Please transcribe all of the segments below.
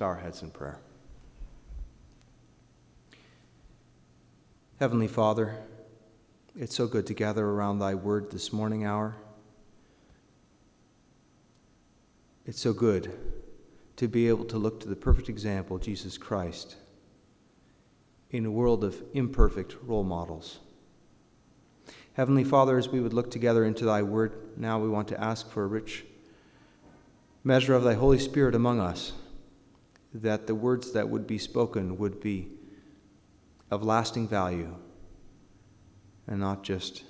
bow our heads in prayer. Heavenly Father, it's so good to gather around thy word this morning hour. It's so good to be able to look to the perfect example, Jesus Christ, in a world of imperfect role models. Heavenly Father, as we would look together into thy word, now we want to ask for a rich measure of thy Holy Spirit among us, that the words that would be spoken would be of lasting value and not just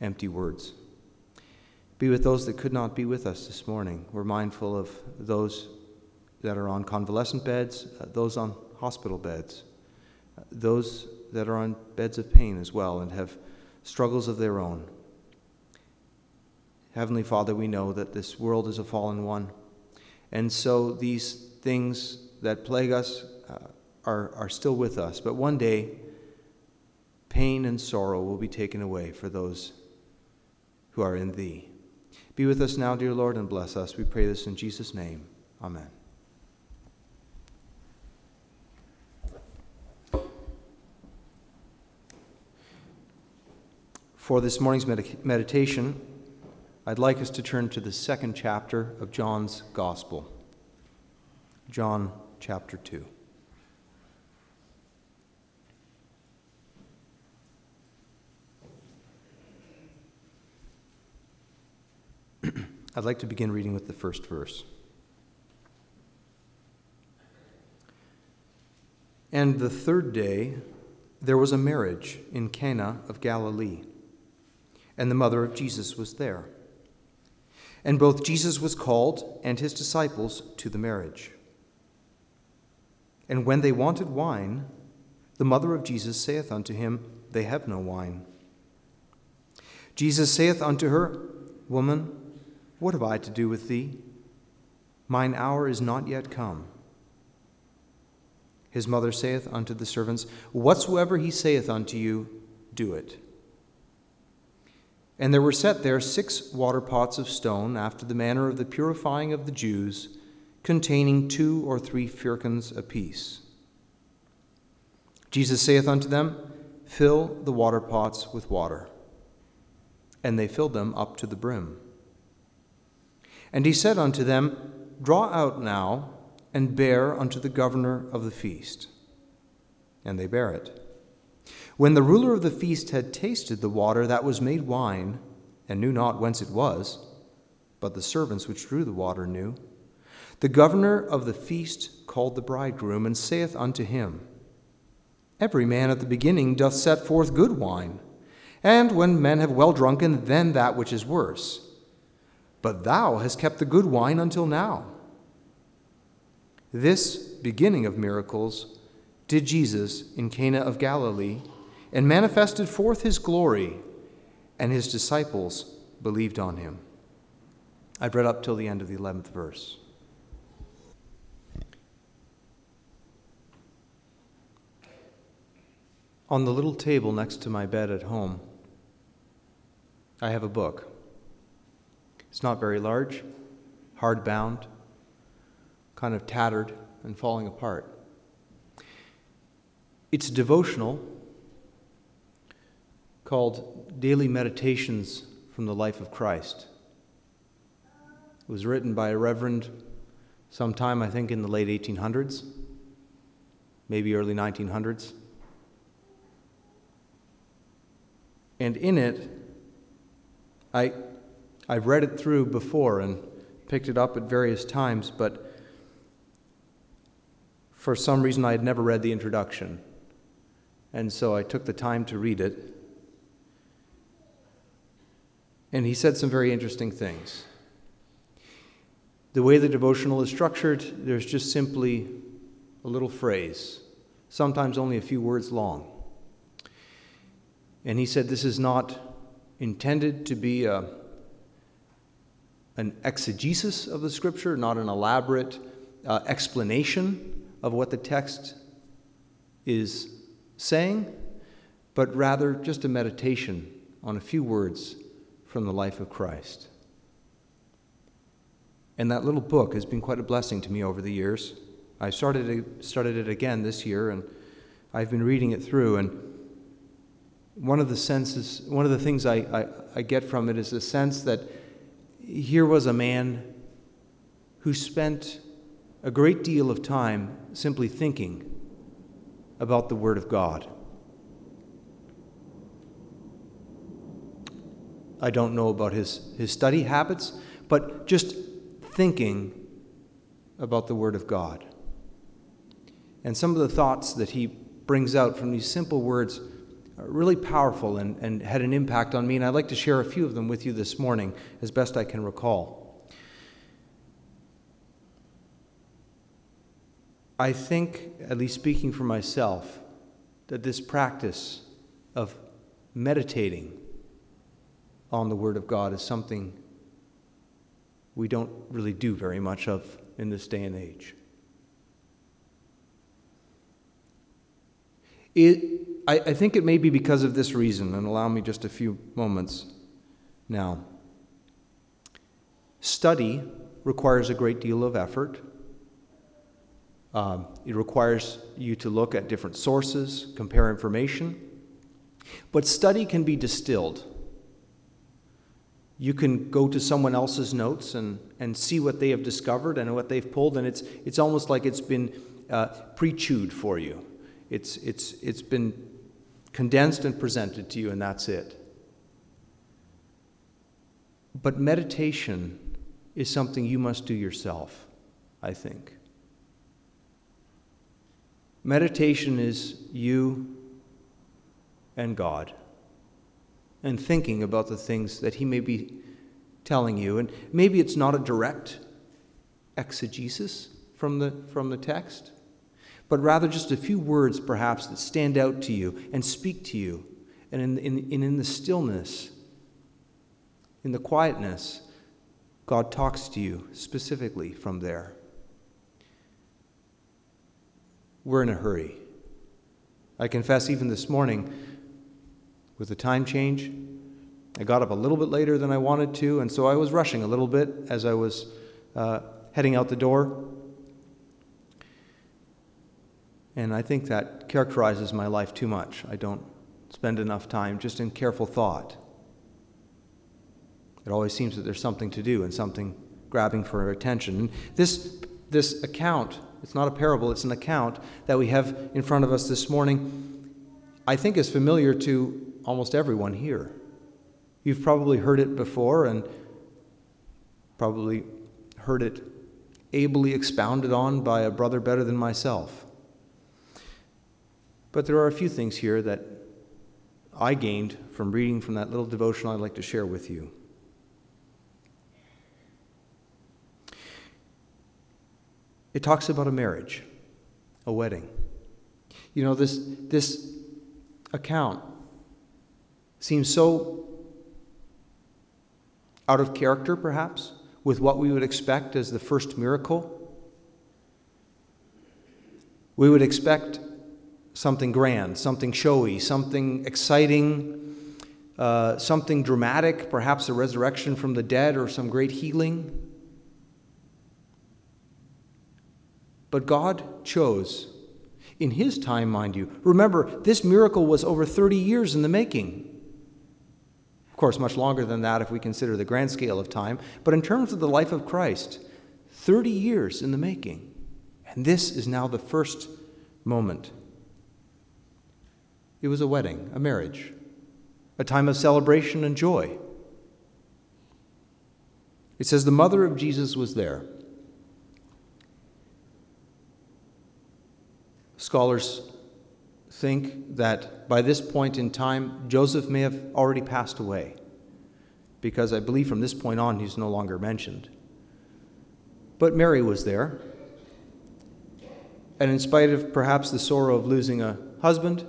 empty words. Be with those that could not be with us this morning. We're mindful of those that are on convalescent beds, uh, those on hospital beds, uh, those that are on beds of pain as well and have struggles of their own. Heavenly Father, we know that this world is a fallen one. And so these things that plague us uh, are, are still with us. But one day, pain and sorrow will be taken away for those who are in Thee. Be with us now, dear Lord, and bless us. We pray this in Jesus' name. Amen. For this morning's med- meditation, I'd like us to turn to the second chapter of John's Gospel. John chapter 2. I'd like to begin reading with the first verse. And the third day, there was a marriage in Cana of Galilee and the mother of Jesus was there. And both Jesus was called and his disciples to the marriage. And when they wanted wine, the mother of Jesus saith unto him, They have no wine. Jesus saith unto her, Woman, what have I to do with thee? Mine hour is not yet come. His mother saith unto the servants, Whatsoever he saith unto you, do it. And there were set there six water pots of stone, after the manner of the purifying of the Jews, containing two or three firkins apiece. Jesus saith unto them, Fill the water pots with water. And they filled them up to the brim. And he said unto them, Draw out now, and bear unto the governor of the feast. And they bear it. When the ruler of the feast had tasted the water that was made wine, and knew not whence it was, but the servants which drew the water knew, the governor of the feast called the bridegroom, and saith unto him, Every man at the beginning doth set forth good wine, and when men have well drunken, then that which is worse. But thou hast kept the good wine until now. This beginning of miracles did Jesus in Cana of Galilee and manifested forth his glory, and his disciples believed on him. I've read up till the end of the 11th verse. On the little table next to my bed at home, I have a book. It's not very large, hardbound, kind of tattered and falling apart. It's devotional called Daily Meditations from the Life of Christ. It was written by a reverend sometime, I think, in the late 1800s, maybe early 1900s. And in it, I, I've read it through before and picked it up at various times, but for some reason I had never read the introduction. And so I took the time to read it. And he said some very interesting things. The way the devotional is structured, there's just simply a little phrase, sometimes only a few words long. And he said this is not intended to be a, an exegesis of the scripture, not an elaborate uh, explanation of what the text is saying, but rather just a meditation on a few words from the life of Christ. And that little book has been quite a blessing to me over the years. I started it, started it again this year, and I've been reading it through. And one of the senses, one of the things I, I, I get from it is a sense that here was a man who spent a great deal of time simply thinking about the Word of God. I don't know about his, his study habits, but just thinking about the Word of God. And some of the thoughts that he brings out from these simple words Uh, really powerful and, and had an impact on me, and I'd like to share a few of them with you this morning as best I can recall. I think, at least speaking for myself, that this practice of meditating on the Word of God is something we don't really do very much of in this day and age. It, I, I think it may be because of this reason, and allow me just a few moments now. Study requires a great deal of effort. Um, it requires you to look at different sources, compare information. But study can be distilled. You can go to someone else's notes and, and see what they have discovered and what they've pulled, and it's, it's almost like it's been uh, pre chewed for you. It's, it's, it's been condensed and presented to you, and that's it. But meditation is something you must do yourself, I think. Meditation is you and God and thinking about the things that He may be telling you. And maybe it's not a direct exegesis from the, from the text, but rather just a few words perhaps that stand out to you and speak to you. And in, in, in the stillness, in the quietness, God talks to you specifically from there. We're in a hurry. I confess, even this morning, with the time change, I got up a little bit later than I wanted to, and so I was rushing a little bit as I was uh, heading out the door. And I think that characterizes my life too much. I don't spend enough time just in careful thought. It always seems that there's something to do and something grabbing for our attention. And this, this account, it's not a parable, it's an account that we have in front of us this morning, I think is familiar to almost everyone here. You've probably heard it before and probably heard it ably expounded on by a brother better than myself. But there are a few things here that I gained from reading from that little devotional I'd like to share with you. It talks about a marriage, a wedding. You know, this, this account seems so out of character, perhaps, with what we would expect as the first miracle. We would expect something grand, something showy, something exciting, uh, something dramatic, perhaps a resurrection from the dead or some great healing. But God chose, in His time, mind you. Remember, this miracle was over 30 years in the making. Of course, much longer than that if we consider the grand scale of time. But in terms of the life of Christ, 30 years in the making. And this is now the first moment it was a wedding, a marriage, a time of celebration and joy. It says the mother of Jesus was there. Scholars think that by this point in time, Joseph may have already passed away, because I believe from this point on, he's no longer mentioned. But Mary was there. And in spite of perhaps the sorrow of losing a husband,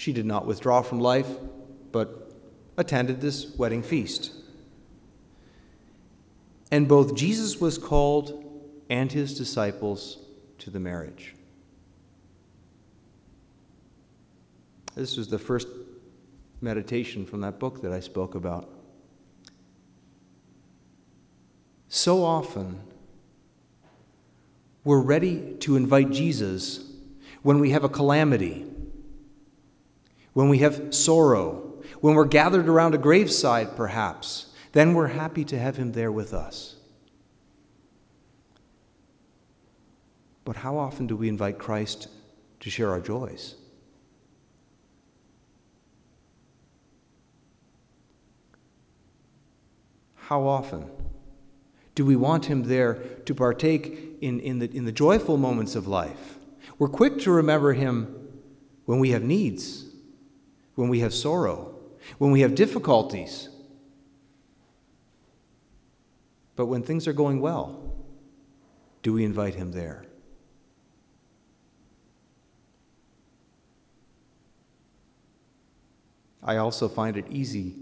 she did not withdraw from life, but attended this wedding feast. And both Jesus was called and his disciples to the marriage. This was the first meditation from that book that I spoke about. So often, we're ready to invite Jesus when we have a calamity, when we have sorrow, when we're gathered around a graveside, perhaps. Then we're happy to have him there with us. But how often do we invite Christ to share our joys? How often do we want Him there to partake in, in, the, in the joyful moments of life? We're quick to remember Him when we have needs, when we have sorrow, when we have difficulties. But when things are going well, do we invite Him there? I also find it easy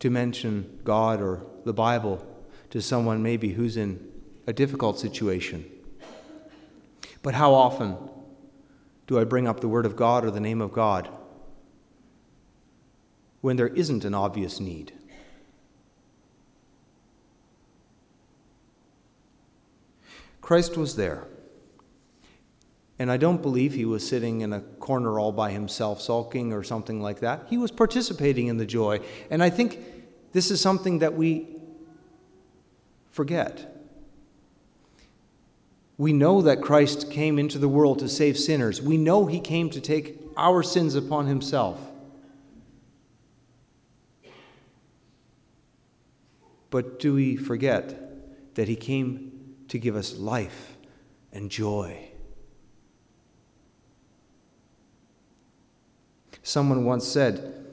to mention God or the Bible to someone maybe who's in a difficult situation. But how often do I bring up the Word of God or the name of God when there isn't an obvious need? Christ was there. And I don't believe he was sitting in a corner all by himself, sulking or something like that. He was participating in the joy. And I think this is something that we forget. We know that Christ came into the world to save sinners. We know he came to take our sins upon himself. But do we forget that he came to give us life and joy? Someone once said,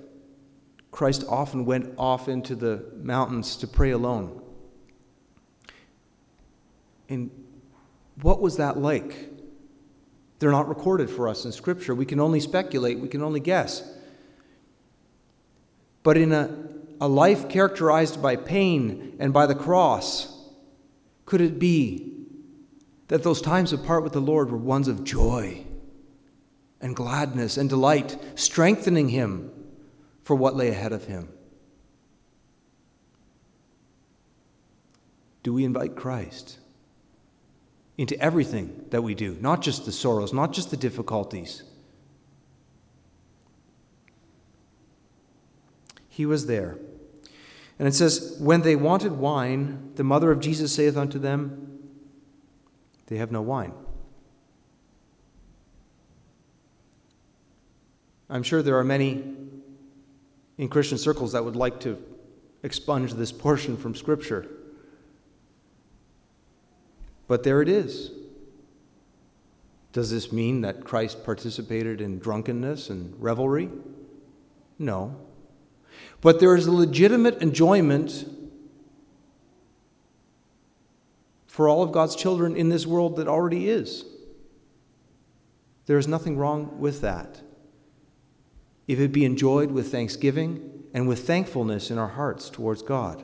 Christ often went off into the mountains to pray alone. And what was that like? They're not recorded for us in Scripture. We can only speculate, we can only guess. But in a, a life characterized by pain and by the cross, could it be that those times apart with the Lord were ones of joy and gladness and delight, strengthening him for what lay ahead of him? Do we invite Christ into everything that we do, not just the sorrows, not just the difficulties? He was there. And it says, When they wanted wine, the mother of Jesus saith unto them, They have no wine. I'm sure there are many in Christian circles that would like to expunge this portion from Scripture. But there it is. Does this mean that Christ participated in drunkenness and revelry? No. But there is a legitimate enjoyment for all of God's children in this world that already is. There is nothing wrong with that if it be enjoyed with thanksgiving and with thankfulness in our hearts towards God.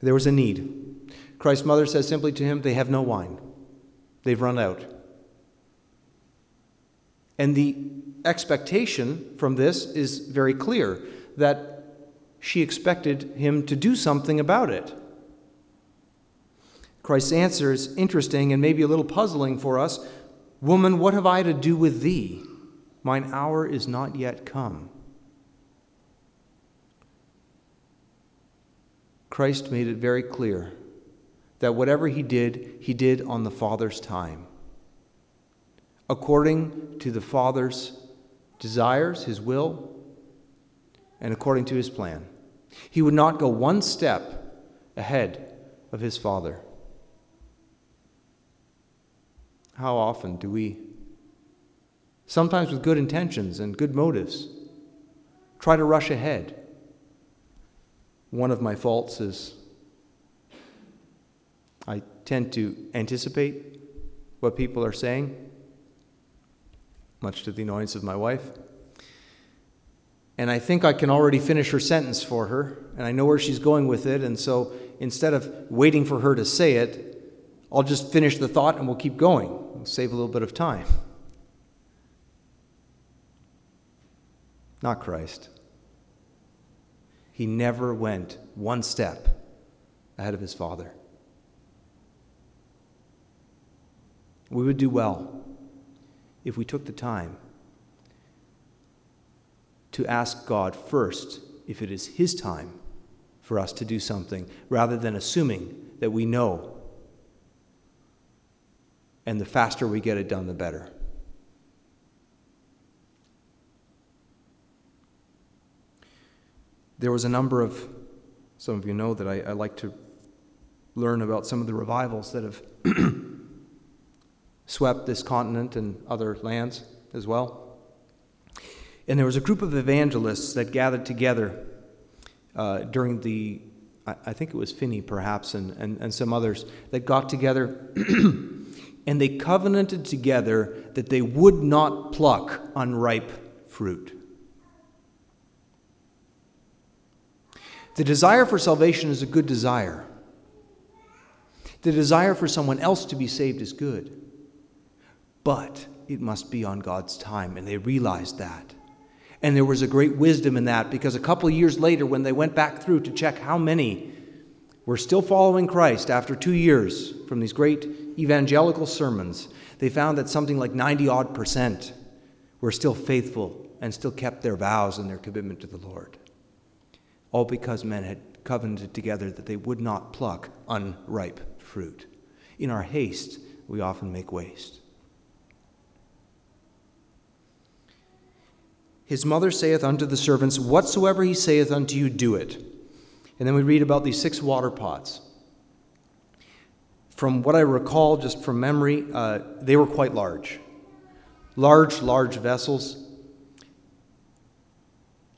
There was a need. Christ's mother says simply to him, They have no wine. They've run out. And the expectation from this is very clear that she expected him to do something about it. Christ's answer is interesting and maybe a little puzzling for us Woman, what have I to do with thee? Mine hour is not yet come. Christ made it very clear that whatever he did, he did on the Father's time, according to the Father's desires, his will, and according to his plan. He would not go one step ahead of his Father. How often do we, sometimes with good intentions and good motives, try to rush ahead? One of my faults is I tend to anticipate what people are saying, much to the annoyance of my wife. And I think I can already finish her sentence for her, and I know where she's going with it, and so instead of waiting for her to say it, I'll just finish the thought and we'll keep going. We'll save a little bit of time. Not Christ. He never went one step ahead of his Father. We would do well if we took the time to ask God first if it is His time for us to do something, rather than assuming that we know. And the faster we get it done, the better. There was a number of, some of you know that I, I like to learn about some of the revivals that have swept this continent and other lands as well. And there was a group of evangelists that gathered together uh, during the, I, I, think it was Finney perhaps, and, and, and some others, that got together and they covenanted together that they would not pluck unripe fruit. The desire for salvation is a good desire. The desire for someone else to be saved is good. But it must be on God's time, and they realized that. And there was a great wisdom in that because a couple years later, when they went back through to check how many were still following Christ after two years from these great evangelical sermons, they found that something like 90 odd percent were still faithful and still kept their vows and their commitment to the Lord. All because men had covenanted together that they would not pluck unripe fruit. In our haste, we often make waste. His mother saith unto the servants, Whatsoever he saith unto you, do it. And then we read about these six water pots. From what I recall, just from memory, uh, they were quite large. Large, large vessels.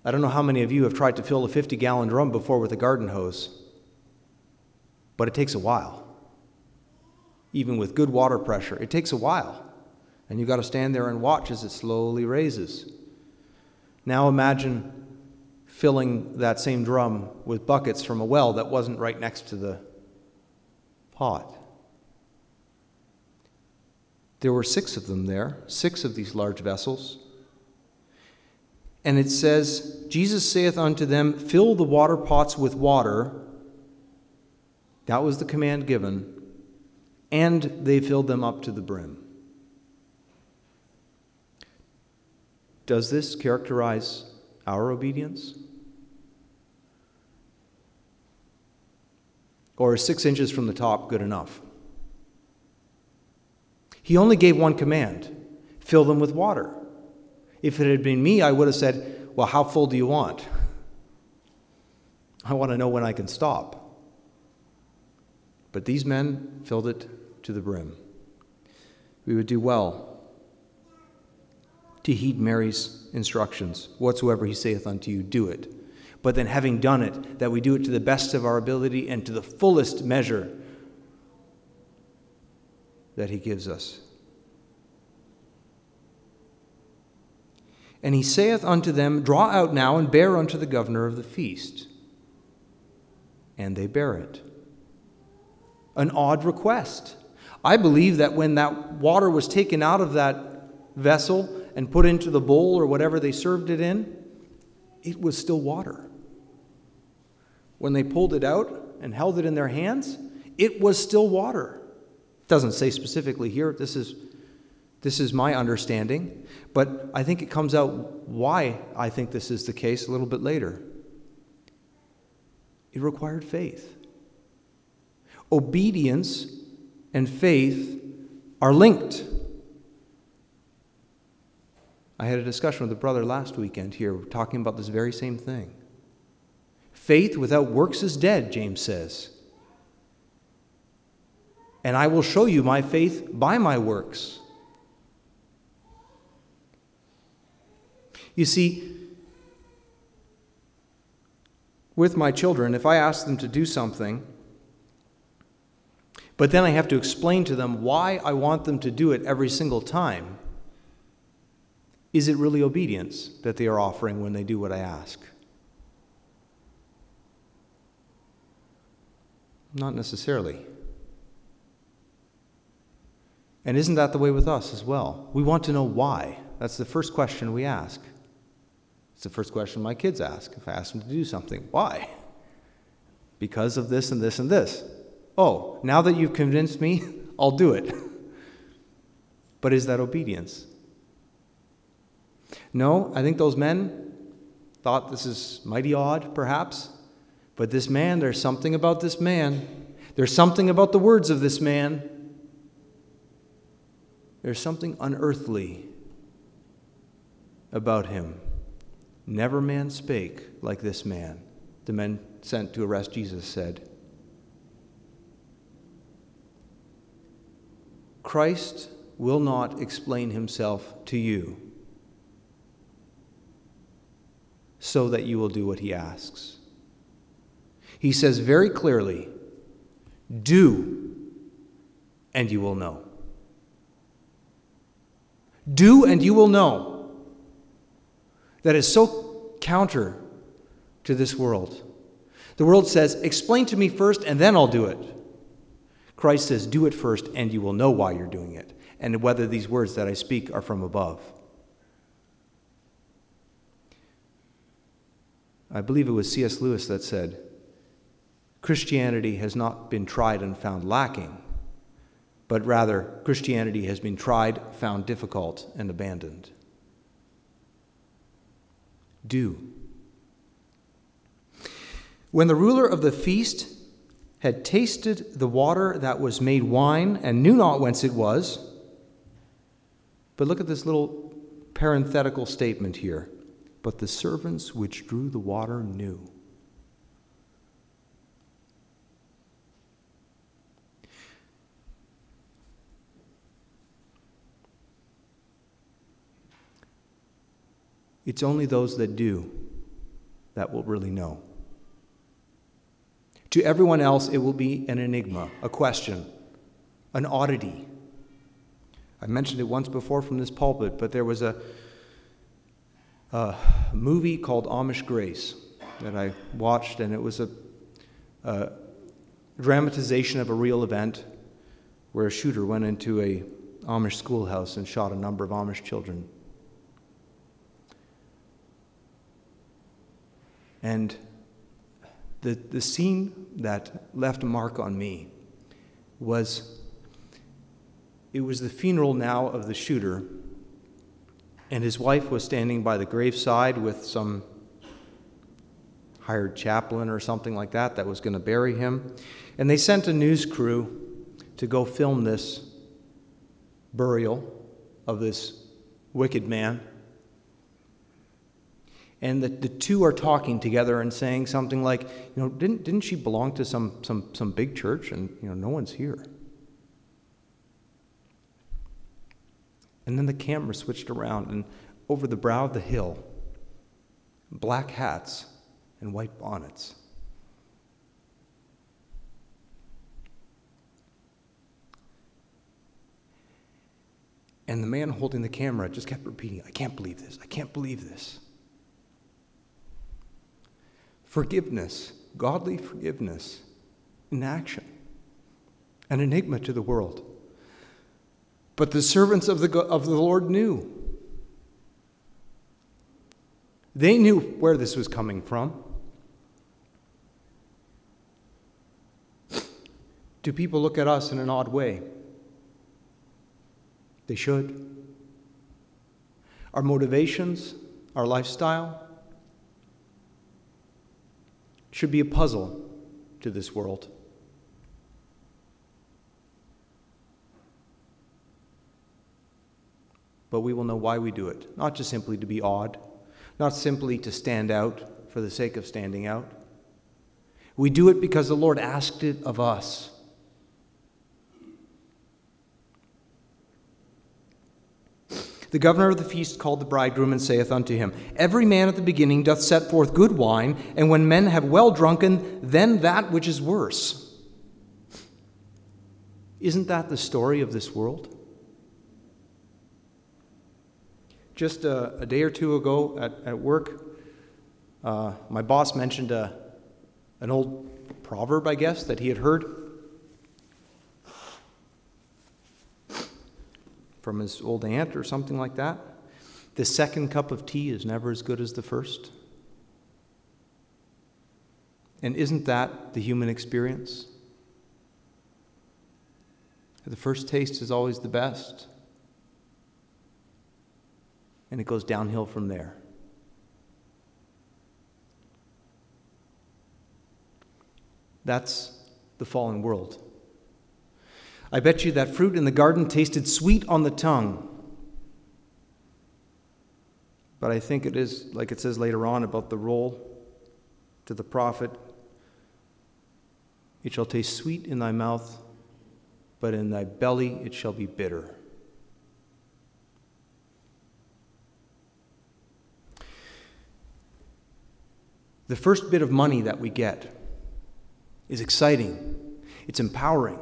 I don't know how many of you have tried to fill a 50 gallon drum before with a garden hose, but it takes a while. Even with good water pressure, it takes a while. And you've got to stand there and watch as it slowly raises. Now imagine filling that same drum with buckets from a well that wasn't right next to the pot. There were six of them there, six of these large vessels. And it says, Jesus saith unto them, Fill the water pots with water. That was the command given. And they filled them up to the brim. Does this characterize our obedience? Or is six inches from the top good enough? He only gave one command fill them with water. If it had been me, I would have said, Well, how full do you want? I want to know when I can stop. But these men filled it to the brim. We would do well to heed Mary's instructions. Whatsoever he saith unto you, do it. But then, having done it, that we do it to the best of our ability and to the fullest measure that he gives us. And he saith unto them, Draw out now and bear unto the governor of the feast. And they bear it. An odd request. I believe that when that water was taken out of that vessel, and put into the bowl or whatever they served it in, it was still water. When they pulled it out and held it in their hands, it was still water. It doesn't say specifically here, this is, this is my understanding, but I think it comes out why I think this is the case a little bit later. It required faith. Obedience and faith are linked. I had a discussion with a brother last weekend here talking about this very same thing. Faith without works is dead, James says. And I will show you my faith by my works. You see, with my children, if I ask them to do something, but then I have to explain to them why I want them to do it every single time, is it really obedience that they are offering when they do what I ask? Not necessarily. And isn't that the way with us as well? We want to know why. That's the first question we ask. It's the first question my kids ask if I ask them to do something. Why? Because of this and this and this. Oh, now that you've convinced me, I'll do it. But is that obedience? No, I think those men thought this is mighty odd, perhaps. But this man, there's something about this man. There's something about the words of this man. There's something unearthly about him. Never man spake like this man, the men sent to arrest Jesus said. Christ will not explain himself to you so that you will do what he asks. He says very clearly, Do, and you will know. Do, and you will know. That is so counter to this world. The world says, Explain to me first, and then I'll do it. Christ says, Do it first, and you will know why you're doing it and whether these words that I speak are from above. I believe it was C.S. Lewis that said, Christianity has not been tried and found lacking, but rather Christianity has been tried, found difficult, and abandoned. Do. When the ruler of the feast had tasted the water that was made wine and knew not whence it was, but look at this little parenthetical statement here. But the servants which drew the water knew. It's only those that do that will really know. To everyone else, it will be an enigma, a question, an oddity. I mentioned it once before from this pulpit, but there was a, a movie called Amish Grace that I watched, and it was a, a dramatization of a real event where a shooter went into a Amish schoolhouse and shot a number of Amish children. And the, the scene that left a mark on me was it was the funeral now of the shooter, and his wife was standing by the graveside with some hired chaplain or something like that that was going to bury him. And they sent a news crew to go film this burial of this wicked man. And the, the two are talking together and saying something like, you know, didn't, didn't she belong to some, some, some big church? And, you know, no one's here. And then the camera switched around, and over the brow of the hill, black hats and white bonnets. And the man holding the camera just kept repeating, I can't believe this, I can't believe this. Forgiveness, godly forgiveness in action, an enigma to the world. But the servants of the, of the Lord knew. They knew where this was coming from. Do people look at us in an odd way? They should. Our motivations, our lifestyle, should be a puzzle to this world. But we will know why we do it. Not just simply to be odd, not simply to stand out for the sake of standing out. We do it because the Lord asked it of us. The governor of the feast called the bridegroom and saith unto him, Every man at the beginning doth set forth good wine, and when men have well drunken, then that which is worse. Isn't that the story of this world? Just a, a, day or two ago at, at work, uh, my boss mentioned a, an old proverb, I guess, that he had heard from his old aunt or something like that. The second cup of tea is never as good as the first. And isn't that the human experience? The first taste is always the best, and it goes downhill from there. That's the fallen world. I bet you that fruit in the garden tasted sweet on the tongue. But I think it is, like it says later on about the roll to the prophet it shall taste sweet in thy mouth, but in thy belly it shall be bitter. The first bit of money that we get is exciting, it's empowering,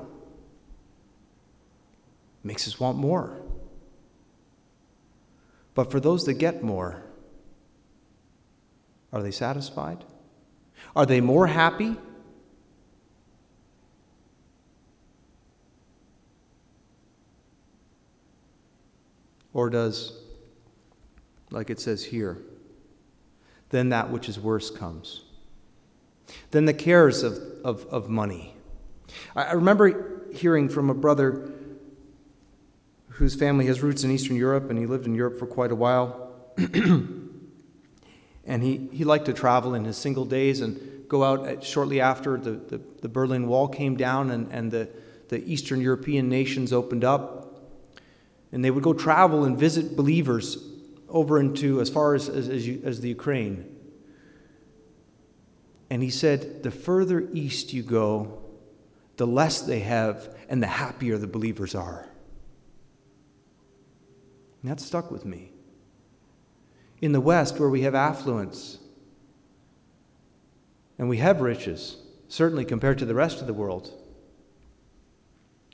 makes us want more. But for those that get more, are they satisfied? Are they more happy? Or does, like it says here, then that which is worse comes? Then the cares of, of, of money. I, I remember hearing from a brother whose family has roots in Eastern Europe, and he lived in Europe for quite a while. and he, he liked to travel in his single days and go out at, shortly after the, the, the, Berlin Wall came down and, and the, the Eastern European nations opened up. And they would go travel and visit believers over into as far as, as, as, you, as the Ukraine. And he said, the further east you go, the less they have and the happier the believers are. And that stuck with me. In the West, where we have affluence and we have riches, certainly compared to the rest of the world,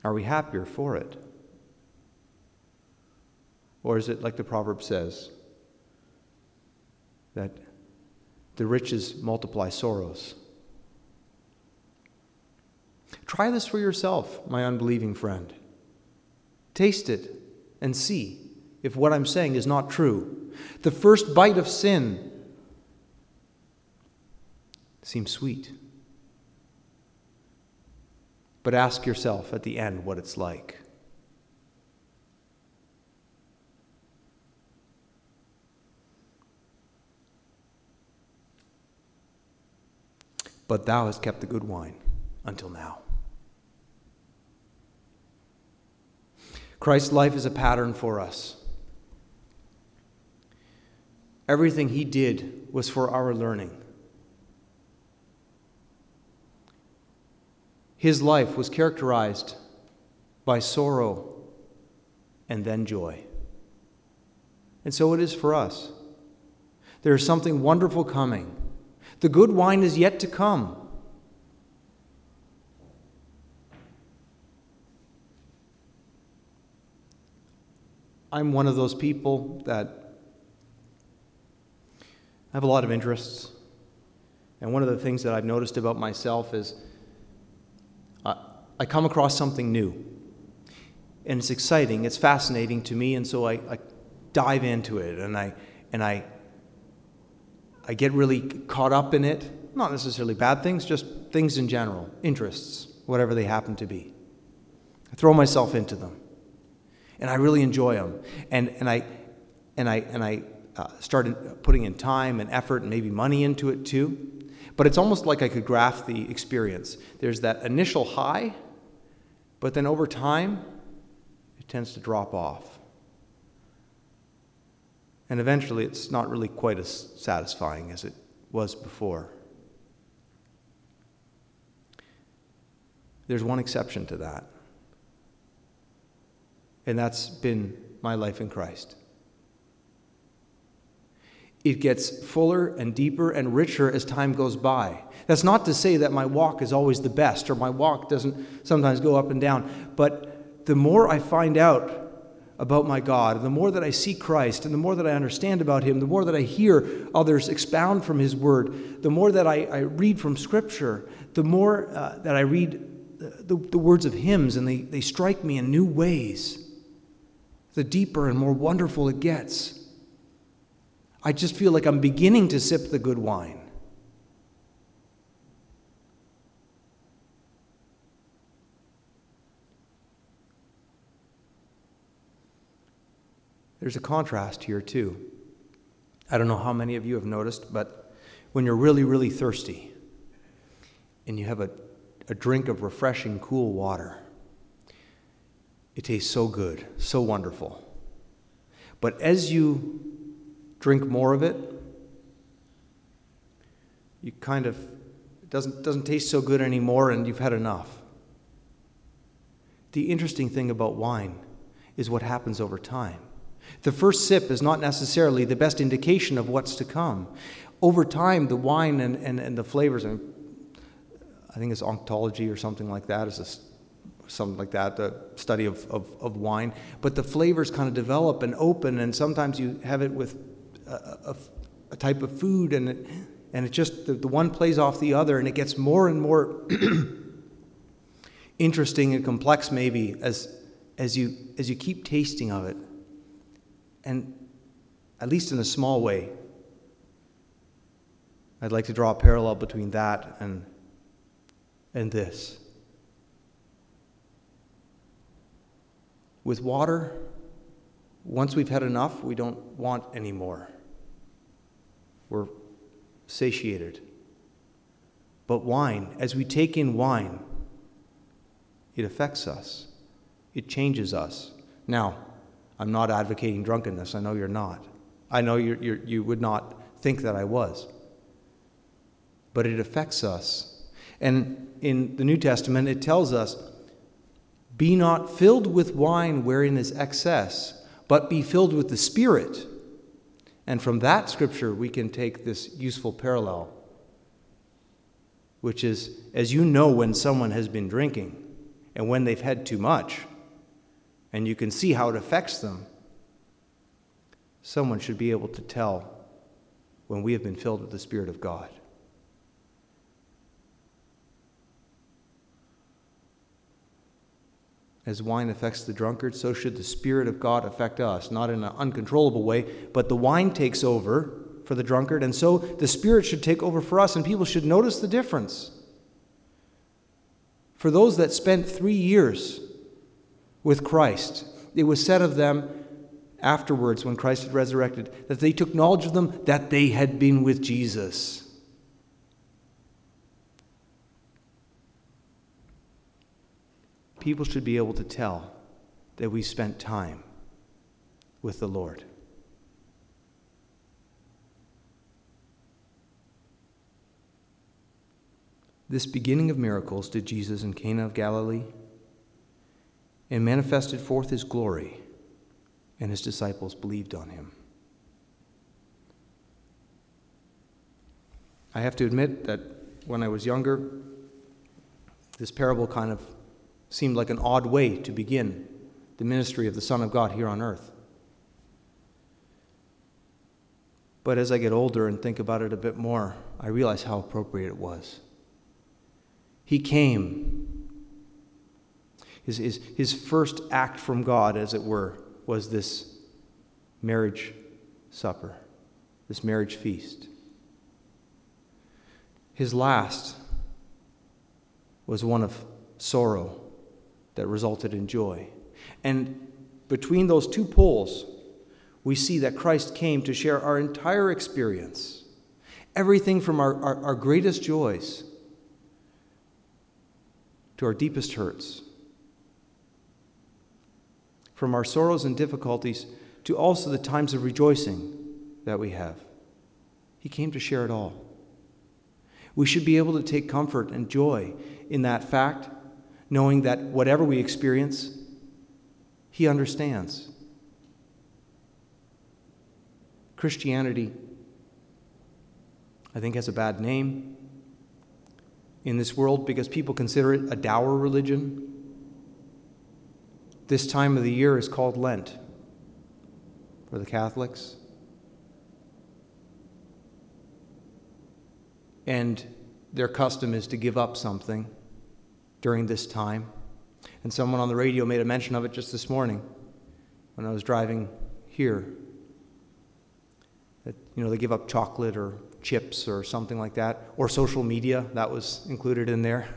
are we happier for it? Or is it like the proverb says, that the riches multiply sorrows? Try this for yourself, my unbelieving friend. Taste it and see if what I'm saying is not true. The first bite of sin seems sweet. But ask yourself at the end what it's like. But thou hast kept the good wine until now. Christ's life is a pattern for us. Everything he did was for our learning. His life was characterized by sorrow and then joy. And so it is for us. There is something wonderful coming. The good wine is yet to come. I'm one of those people that I have a lot of interests. And one of the things that I've noticed about myself is I come across something new. And it's exciting, it's fascinating to me, and so I, I dive into it and I, and I I get really caught up in it. Not necessarily bad things, just things in general, interests, whatever they happen to be. I throw myself into them. And I really enjoy them. And, and I, and I, and I uh, started putting in time and effort and maybe money into it too. But it's almost like I could graph the experience. There's that initial high, but then over time, it tends to drop off. And eventually, it's not really quite as satisfying as it was before. There's one exception to that, and that's been my life in Christ. It gets fuller and deeper and richer as time goes by. That's not to say that my walk is always the best or my walk doesn't sometimes go up and down, but the more I find out about my God, the more that I see Christ, and the more that I understand about Him, the more that I hear others expound from His Word, the more that I, I read from Scripture, the more uh, that I read the, the words of hymns, and they, they strike me in new ways, the deeper and more wonderful it gets. I just feel like I'm beginning to sip the good wine. There's a contrast here, too. I don't know how many of you have noticed, but when you're really, really thirsty and you have a, a drink of refreshing, cool water, it tastes so good, so wonderful. But as you drink more of it, you kind of it doesn't doesn't taste so good anymore and you've had enough. The interesting thing about wine is what happens over time. The first sip is not necessarily the best indication of what's to come. Over time, the wine and, and, and the flavors, and I think it's ontology or something like that, is a, something like that, the study of, of, of wine. But the flavors kind of develop and open, and sometimes you have it with a, a, a type of food, and it, and it just, the, the one plays off the other, and it gets more and more interesting and complex, maybe, as, as, you, as you keep tasting of it and at least in a small way, I'd like to draw a parallel between that and, and this. With water, once we've had enough, we don't want any more. We're satiated. But wine, as we take in wine, it affects us, it changes us. Now, I'm not advocating drunkenness. I know you're not. I know you're, you're, you would not think that I was. But it affects us. And in the New Testament, it tells us be not filled with wine wherein is excess, but be filled with the Spirit. And from that scripture, we can take this useful parallel, which is as you know when someone has been drinking and when they've had too much and you can see how it affects them, someone should be able to tell when we have been filled with the Spirit of God. As wine affects the drunkard, so should the Spirit of God affect us, not in an uncontrollable way, but the wine takes over for the drunkard, and so the Spirit should take over for us, and people should notice the difference. For those that spent three years with Christ. It was said of them afterwards, when Christ had resurrected, that they took knowledge of them that they had been with Jesus. People should be able to tell that we spent time with the Lord. This beginning of miracles did Jesus in Cana of Galilee and manifested forth his glory, and his disciples believed on him. I have to admit that when I was younger, this parable kind of seemed like an odd way to begin the ministry of the Son of God here on earth. But as I get older and think about it a bit more, I realize how appropriate it was. He came his, his, his first act from God, as it were, was this marriage supper, this marriage feast. His last was one of sorrow that resulted in joy. And between those two poles, we see that Christ came to share our entire experience. Everything from our, our, our greatest joys to our deepest hurts from our sorrows and difficulties to also the times of rejoicing that we have. He came to share it all. We should be able to take comfort and joy in that fact, knowing that whatever we experience, He understands. Christianity, I think, has a bad name in this world because people consider it a dour religion this time of the year is called Lent for the Catholics. And their custom is to give up something during this time. And someone on the radio made a mention of it just this morning when I was driving here. That, you know, they give up chocolate or chips or something like that, or social media, that was included in there.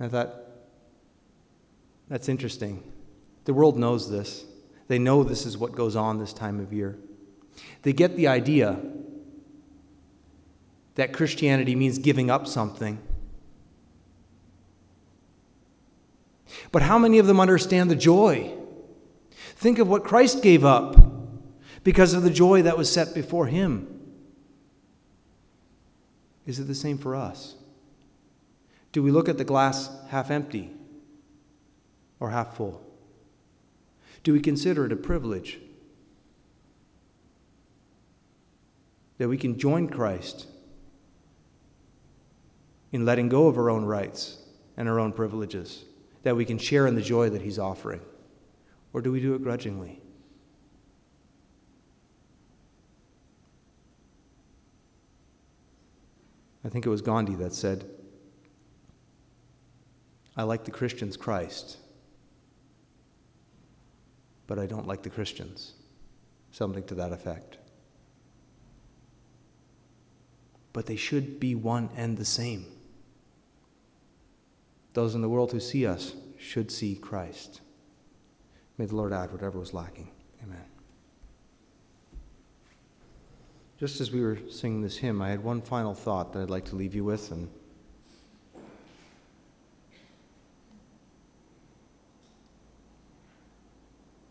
I thought, that's interesting. The world knows this. They know this is what goes on this time of year. They get the idea that Christianity means giving up something. But how many of them understand the joy? Think of what Christ gave up because of the joy that was set before him. Is it the same for us? Do we look at the glass half empty or half full? Do we consider it a privilege that we can join Christ in letting go of our own rights and our own privileges, that we can share in the joy that He's offering? Or do we do it grudgingly? I think it was Gandhi that said, I like the Christians' Christ, but I don't like the Christians. Something to that effect. But they should be one and the same. Those in the world who see us should see Christ. May the Lord add whatever was lacking. Amen. Just as we were singing this hymn, I had one final thought that I'd like to leave you with. And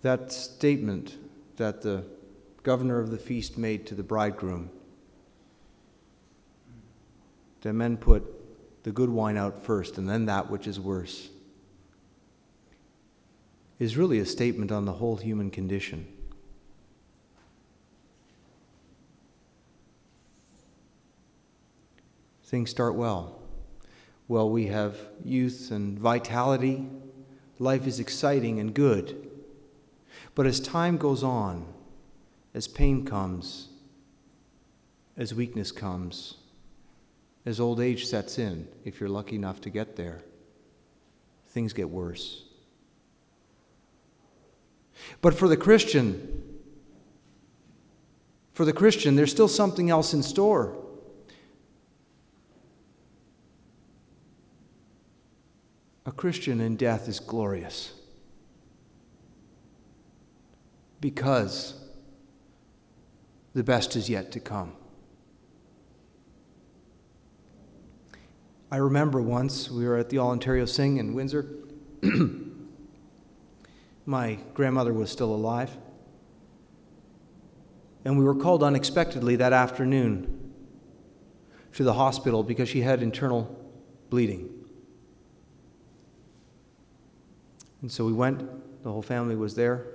that statement that the governor of the feast made to the bridegroom that men put the good wine out first and then that which is worse is really a statement on the whole human condition. Things start well. Well, we have youth and vitality. Life is exciting and good. But as time goes on, as pain comes, as weakness comes, as old age sets in, if you're lucky enough to get there, things get worse. But for the Christian, for the Christian, there's still something else in store. A Christian in death is glorious because the best is yet to come. I remember once we were at the All Ontario Sing in Windsor. My grandmother was still alive. And we were called unexpectedly that afternoon to the hospital because she had internal bleeding. And so we went, the whole family was there.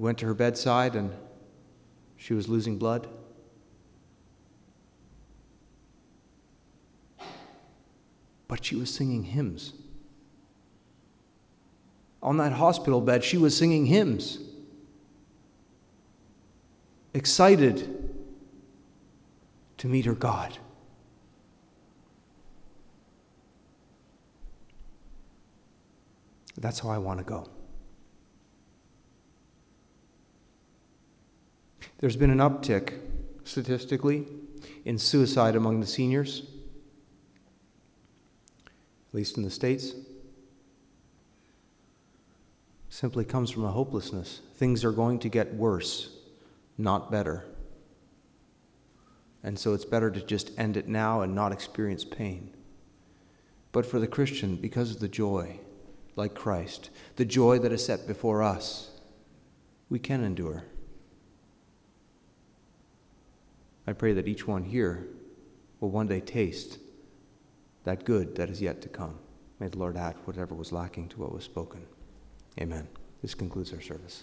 We went to her bedside, and she was losing blood. but she was singing hymns. On that hospital bed, she was singing hymns, excited to meet her God. That's how I want to go. There's been an uptick statistically in suicide among the seniors at least in the States, simply comes from a hopelessness. Things are going to get worse, not better. And so it's better to just end it now and not experience pain. But for the Christian, because of the joy, like Christ, the joy that is set before us, we can endure. I pray that each one here will one day taste that good that is yet to come. May the Lord add whatever was lacking to what was spoken. Amen. This concludes our service.